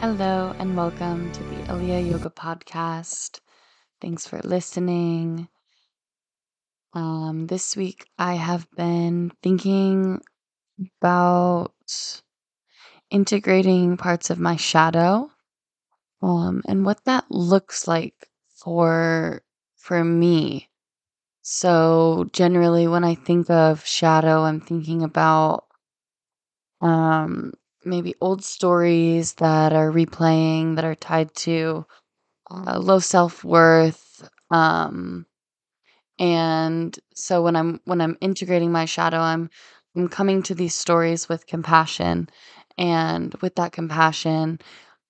Hello and welcome to the Aliyah Yoga Podcast. Thanks for listening. Um, this week I have been thinking about integrating parts of my shadow um, and what that looks like for for me. So generally, when I think of shadow, I'm thinking about um, maybe old stories that are replaying that are tied to uh, low self worth. Um, and so when I'm when I'm integrating my shadow, I'm I'm coming to these stories with compassion, and with that compassion,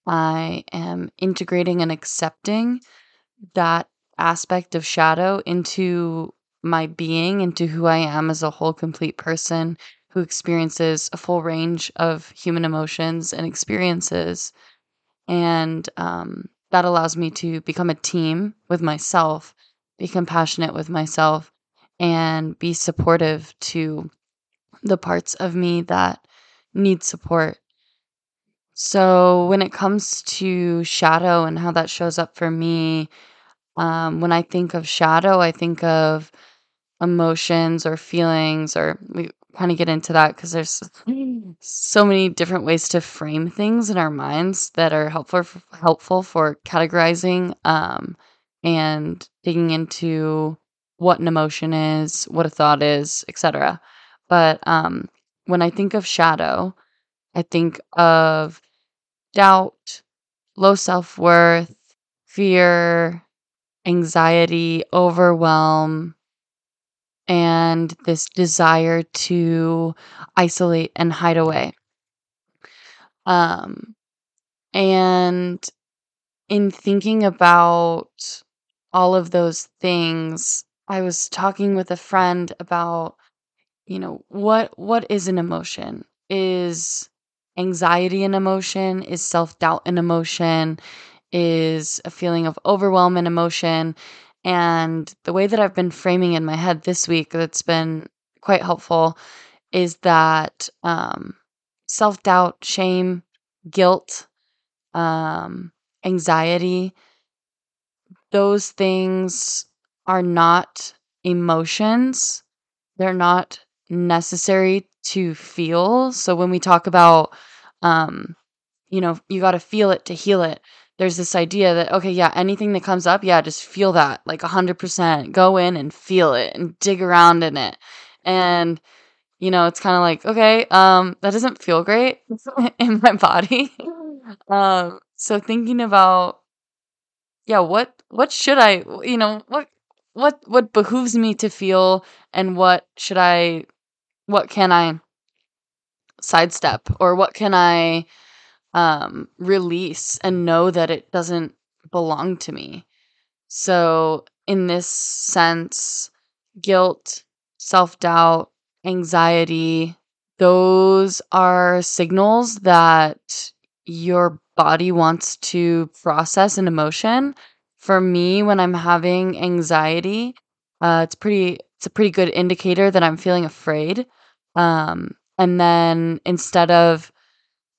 I am integrating and accepting that aspect of shadow into my being, into who I am as a whole, complete person who experiences a full range of human emotions and experiences. And um, that allows me to become a team with myself, be compassionate with myself, and be supportive to the parts of me that need support. So, when it comes to shadow and how that shows up for me, um, when I think of shadow, I think of emotions or feelings, or we kind of get into that because there's so many different ways to frame things in our minds that are helpful helpful for categorizing um, and digging into what an emotion is, what a thought is, etc. But um, when I think of shadow, I think of doubt, low self worth, fear, anxiety, overwhelm, and this desire to isolate and hide away. Um, and in thinking about all of those things, I was talking with a friend about, you know, what what is an emotion? Is anxiety an emotion? Is self-doubt an emotion? Is a feeling of overwhelm an emotion? And the way that I've been framing in my head this week that's been quite helpful is that um, self doubt, shame, guilt, um, anxiety, those things are not emotions. They're not necessary to feel. So when we talk about, um, you know, you got to feel it to heal it there's this idea that okay yeah anything that comes up yeah just feel that like 100% go in and feel it and dig around in it. And you know it's kind of like okay um that doesn't feel great in my body. Um so thinking about yeah what what should i you know what what what behooves me to feel and what should i what can i sidestep or what can i um, release and know that it doesn't belong to me. So, in this sense, guilt, self doubt, anxiety, those are signals that your body wants to process an emotion. For me, when I'm having anxiety, uh, it's pretty it's a pretty good indicator that I'm feeling afraid. Um, and then instead of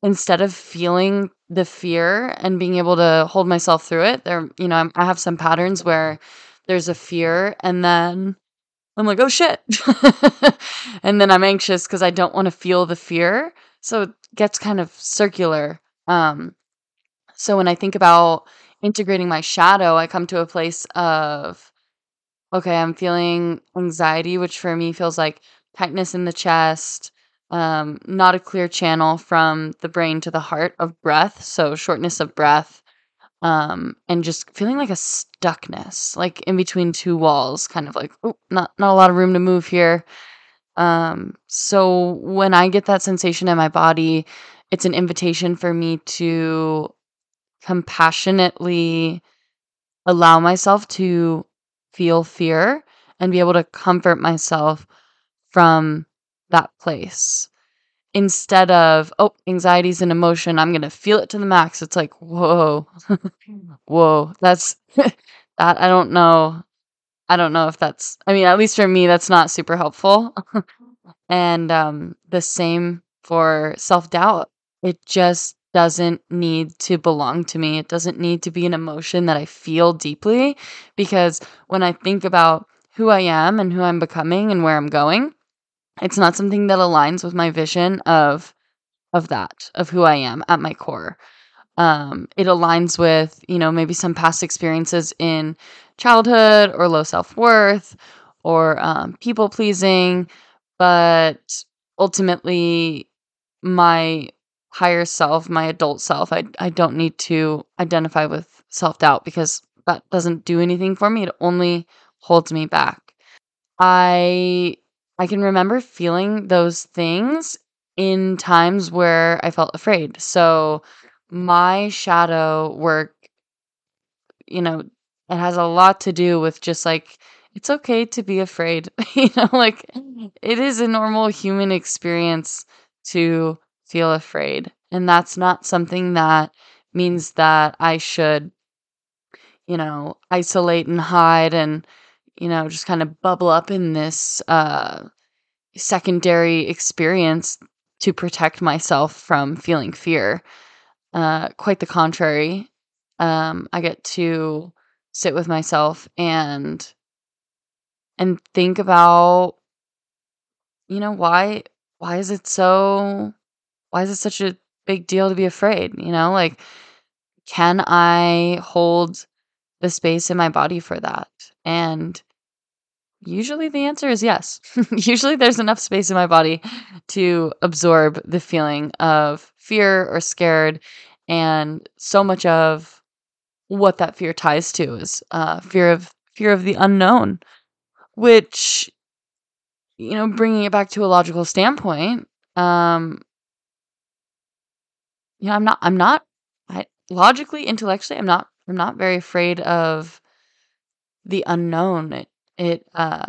instead of feeling the fear and being able to hold myself through it there you know I'm, i have some patterns where there's a fear and then i'm like oh shit. And then i'm anxious because i don't want to feel the fear. So it gets kind of circular. Um so when i think about integrating my shadow i come to a place of okay i'm feeling anxiety which for me feels like tightness in the chest um, not a clear channel from the brain to the heart of breath, so shortness of breath, um, and just feeling like a stuckness, like in between two walls, kind of like oh, not not a lot of room to move here. Um, so when I get that sensation in my body, it's an invitation for me to compassionately allow myself to feel fear and be able to comfort myself from that place. Instead of oh anxiety is an emotion i'm gonna feel it to the max. It's like whoa. Whoa. That's that i don't know. I don't know if that's i mean at least for me that's not super helpful. And um the same for self-doubt. It just doesn't need to belong to me. It doesn't need to be an emotion that I feel deeply because when I think about who I am and who I'm becoming and where I'm going, it's not something that aligns with my vision of of that, of who I am at my core. Um, it aligns with, you know, maybe some past experiences in childhood or low self worth or um, people pleasing, but ultimately, my higher self, my adult self, I, I don't need to identify with self doubt because that doesn't do anything for me. It only holds me back. I I can remember feeling those things in times where I felt afraid. So my shadow work, you know, it has a lot to do with just like it's okay to be afraid. you know, like it is a normal human experience to feel afraid. And that's not something that means that I should, you know, isolate and hide and, you know, just kind of bubble up in this uh secondary experience to protect myself from feeling fear. Uh, quite the contrary. Um, I get to sit with myself and and think about you know why why is it so why is it such a big deal to be afraid you know like can i hold the space in my body for that and Usually the answer is yes. Usually there's enough space in my body to absorb the feeling of fear or scared. And so much of what that fear ties to is uh, fear of fear of the unknown, which, you know, bringing it back to a logical standpoint, um, you know, I'm not, I'm not, I, logically, intellectually, I'm not, I'm not very afraid of the unknown. It, it, uh,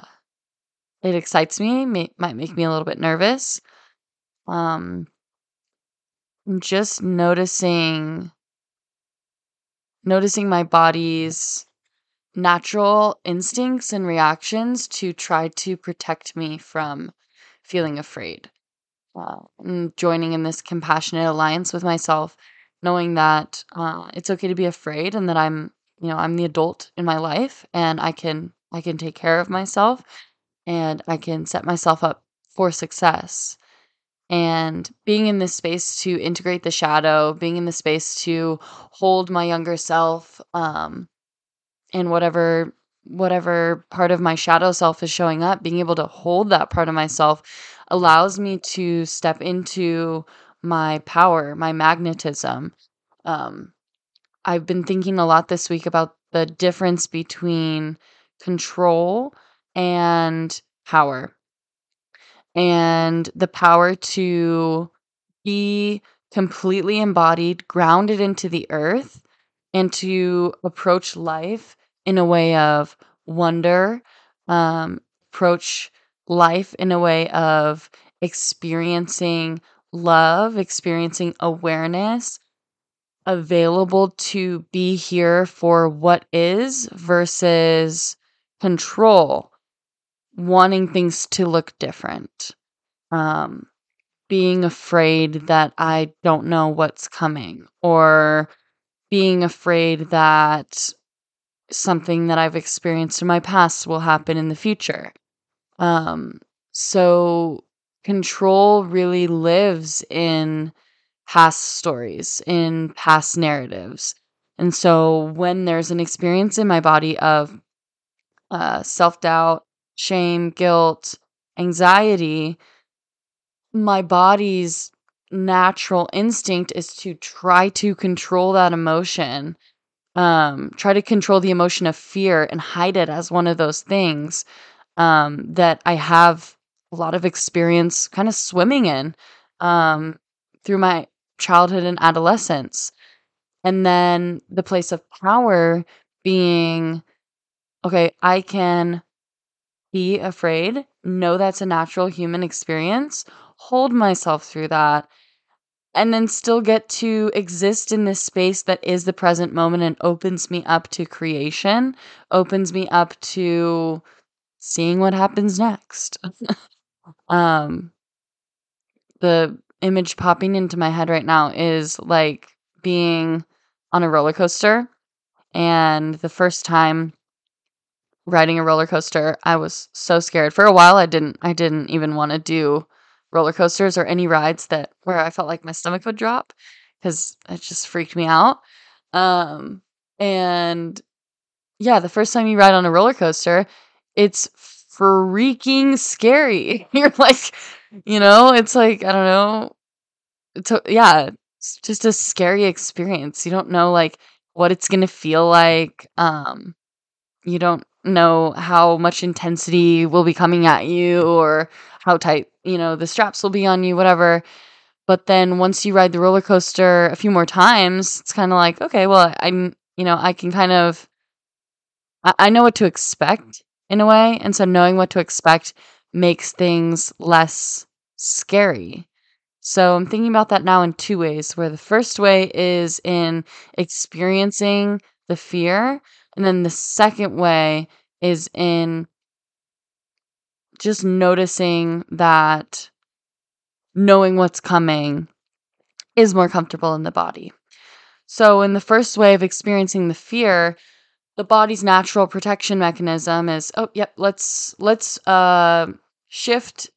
it excites me, may, might make me a little bit nervous. Um, just noticing noticing my body's natural instincts and reactions to try to protect me from feeling afraid. Uh, and joining in this compassionate alliance with myself, knowing that uh, it's okay to be afraid and that I'm, you know, I'm the adult in my life and I can I can take care of myself and I can set myself up for success. And being in this space to integrate the shadow, being in the space to hold my younger self, um, and whatever whatever part of my shadow self is showing up, being able to hold that part of myself allows me to step into my power, my magnetism. Um, I've been thinking a lot this week about the difference between control and power. And the power to be completely embodied, grounded into the earth, and to approach life in a way of wonder, um, approach life in a way of experiencing love, experiencing awareness, available to be here for what is versus control wanting things to look different, um, being afraid that I don't know what's coming, or being afraid that something that I've experienced in my past will happen in the future. Um, so control really lives in past stories, in past narratives. And so when there's an experience in my body of uh, self doubt, shame, guilt, anxiety, my body's natural instinct is to try to control that emotion. Um, try to control the emotion of fear and hide it as one of those things um, that I have a lot of experience kind of swimming in um, through my childhood and adolescence. And then the place of power being okay, I can be afraid, know that's a natural human experience, hold myself through that, and then still get to exist in this space that is the present moment and opens me up to creation, opens me up to seeing what happens next. um the image popping into my head right now is like being on a roller coaster and the first time riding a roller coaster, I was so scared. For a while I didn't I didn't even want to do roller coasters or any rides that where I felt like my stomach would drop cuz it just freaked me out. Um and yeah, the first time you ride on a roller coaster, it's freaking scary. You're like, you know, it's like, I don't know. It's a, yeah, it's just a scary experience. You don't know like what it's going to feel like. Um you don't know how much intensity will be coming at you or how tight, you know, the straps will be on you, whatever. But then once you ride the roller coaster a few more times, it's kind of like, okay, well, I'm, you know, I can kind of I, I know what to expect in a way. And so knowing what to expect makes things less scary. So I'm thinking about that now in two ways, where the first way is in experiencing the fear, and then the second way is in just noticing that knowing what's coming is more comfortable in the body. So, in the first way of experiencing the fear, the body's natural protection mechanism is oh yep let's let's uh shift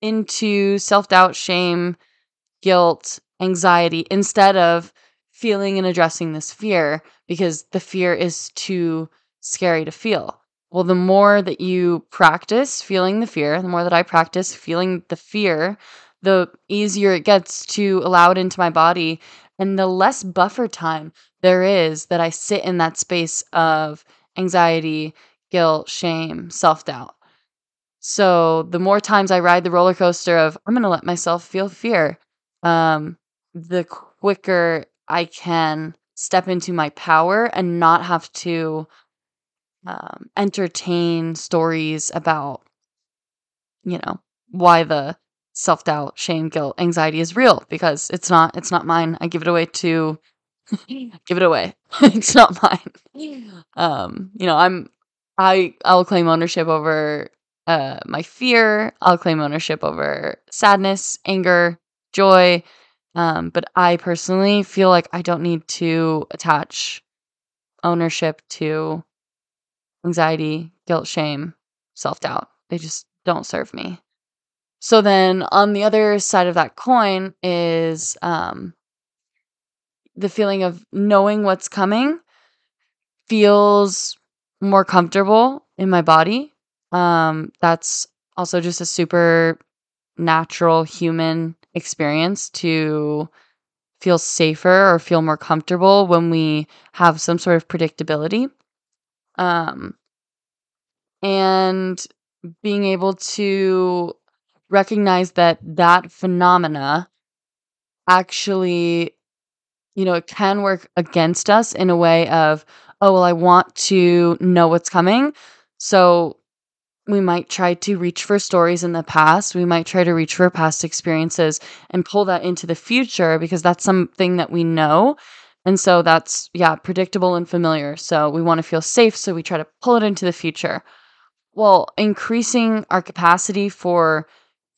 into self-doubt shame guilt anxiety instead of feeling and addressing this fear because the fear is too scary to feel. Well the more that you practice feeling the fear the more that i practice feeling the fear the easier it gets to allow it into my body and the less buffer time there is that I sit in that space of anxiety, guilt, shame, self doubt. So the more times I ride the roller coaster of, I'm going to let myself feel fear, um, the quicker I can step into my power and not have to um, entertain stories about, you know, why the self-doubt, shame, guilt, anxiety is real because it's not it's not mine. I give it away to give it away. it's not mine. Um, you know, I'm I I'll claim ownership over uh my fear. I'll claim ownership over sadness, anger, joy. Um, but I personally feel like I don't need to attach ownership to anxiety, guilt, shame, self-doubt. They just don't serve me. So then on the other side of that coin is um, the feeling of knowing what's coming feels more comfortable in my body. Um, that's also just a super natural human experience to feel safer or feel more comfortable when we have some sort of predictability. Um, and being able to recognize that that phenomena actually you know it can work against us in a way of oh well i want to know what's coming. So we might try to reach for stories in the past. We might try to reach for past experiences and pull that into the future because that's something that we know. And so that's yeah predictable and familiar. So we want to feel safe so we try to pull it into the future. Well increasing our capacity for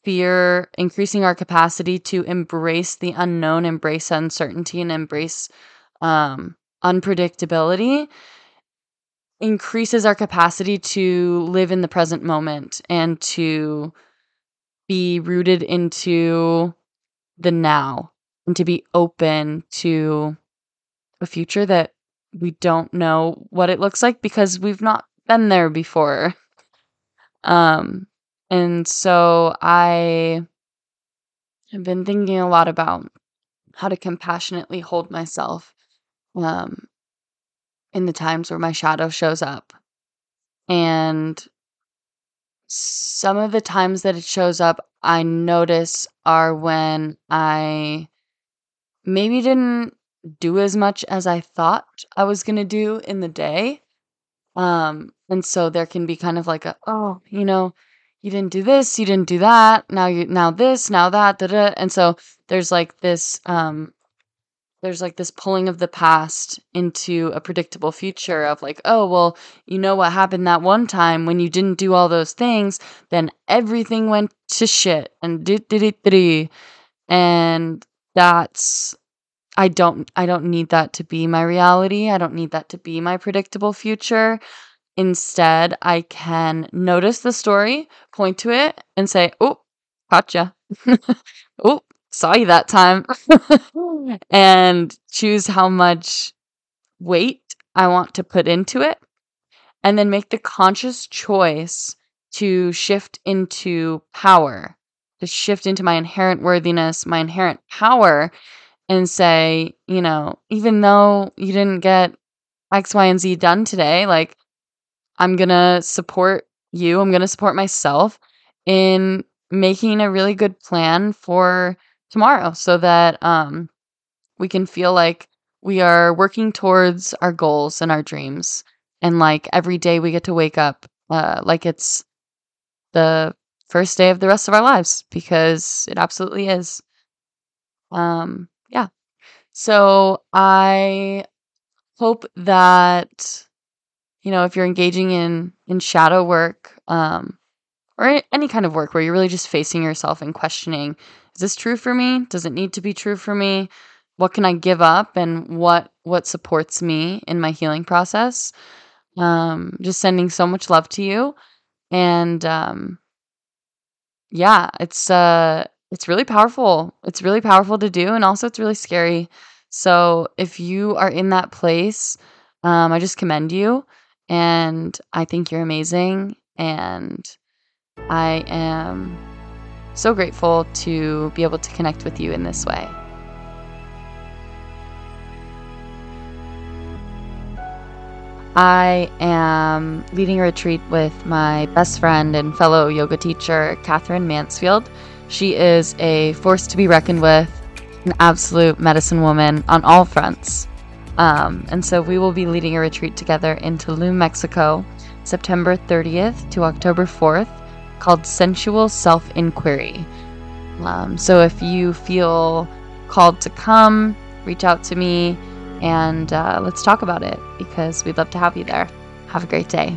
fear, increasing our capacity to embrace the unknown, embrace uncertainty, and embrace um, unpredictability increases our capacity to live in the present moment and to be rooted into the now and to be open to a future that we don't know what it looks like because we've not been there before. Um and so I have been thinking a lot about how to compassionately hold myself um, in the times where my shadow shows up. And some of the times that it shows up, I notice are when I maybe didn't do as much as I thought I was going to do in the day. Um, and so there can be kind of like a, oh, you know, you didn't do this, you didn't do that, now you now this, now that, da, da. and so there's like this um there's like this pulling of the past into a predictable future of like, oh, well, you know what happened that one time when you didn't do all those things, then everything went to shit and did did it And that's I don't I don't need that to be my reality. I don't need that to be my predictable future. Instead, I can notice the story, point to it, and say, "Oh, gotcha. oh, saw you that time." and choose how much weight I want to put into it, and then make the conscious choice to shift into power, to shift into my inherent worthiness, my inherent power, and say, you know, even though you didn't get X, Y, and Z done today, like, I'm going to support you. I'm going to support myself in making a really good plan for tomorrow so that um, we can feel like we are working towards our goals and our dreams. And like every day we get to wake up uh, like it's the first day of the rest of our lives because it absolutely is. Um, yeah. So I hope that you know if you're engaging in in shadow work um or any kind of work where you're really just facing yourself and questioning is this true for me? Does it need to be true for me? What can i give up and what what supports me in my healing process? Um just sending so much love to you. And um yeah it's uh it's really powerful. It's really powerful to do and also it's really scary. So if you are in that place um i just commend you and i think you're amazing and i am so grateful to be able to connect with you in this way I am leading a retreat with my best friend and fellow yoga teacher, Catherine Mansfield. She is a force to be reckoned with, an absolute medicine woman on all fronts. Um, and so we will be leading a retreat together in Tulum, Mexico, September 30th to October 4th, called Sensual Self Inquiry. Um, so if you feel called to come, reach out to me and uh, let's talk about it because we'd love to have you there. Have a great day.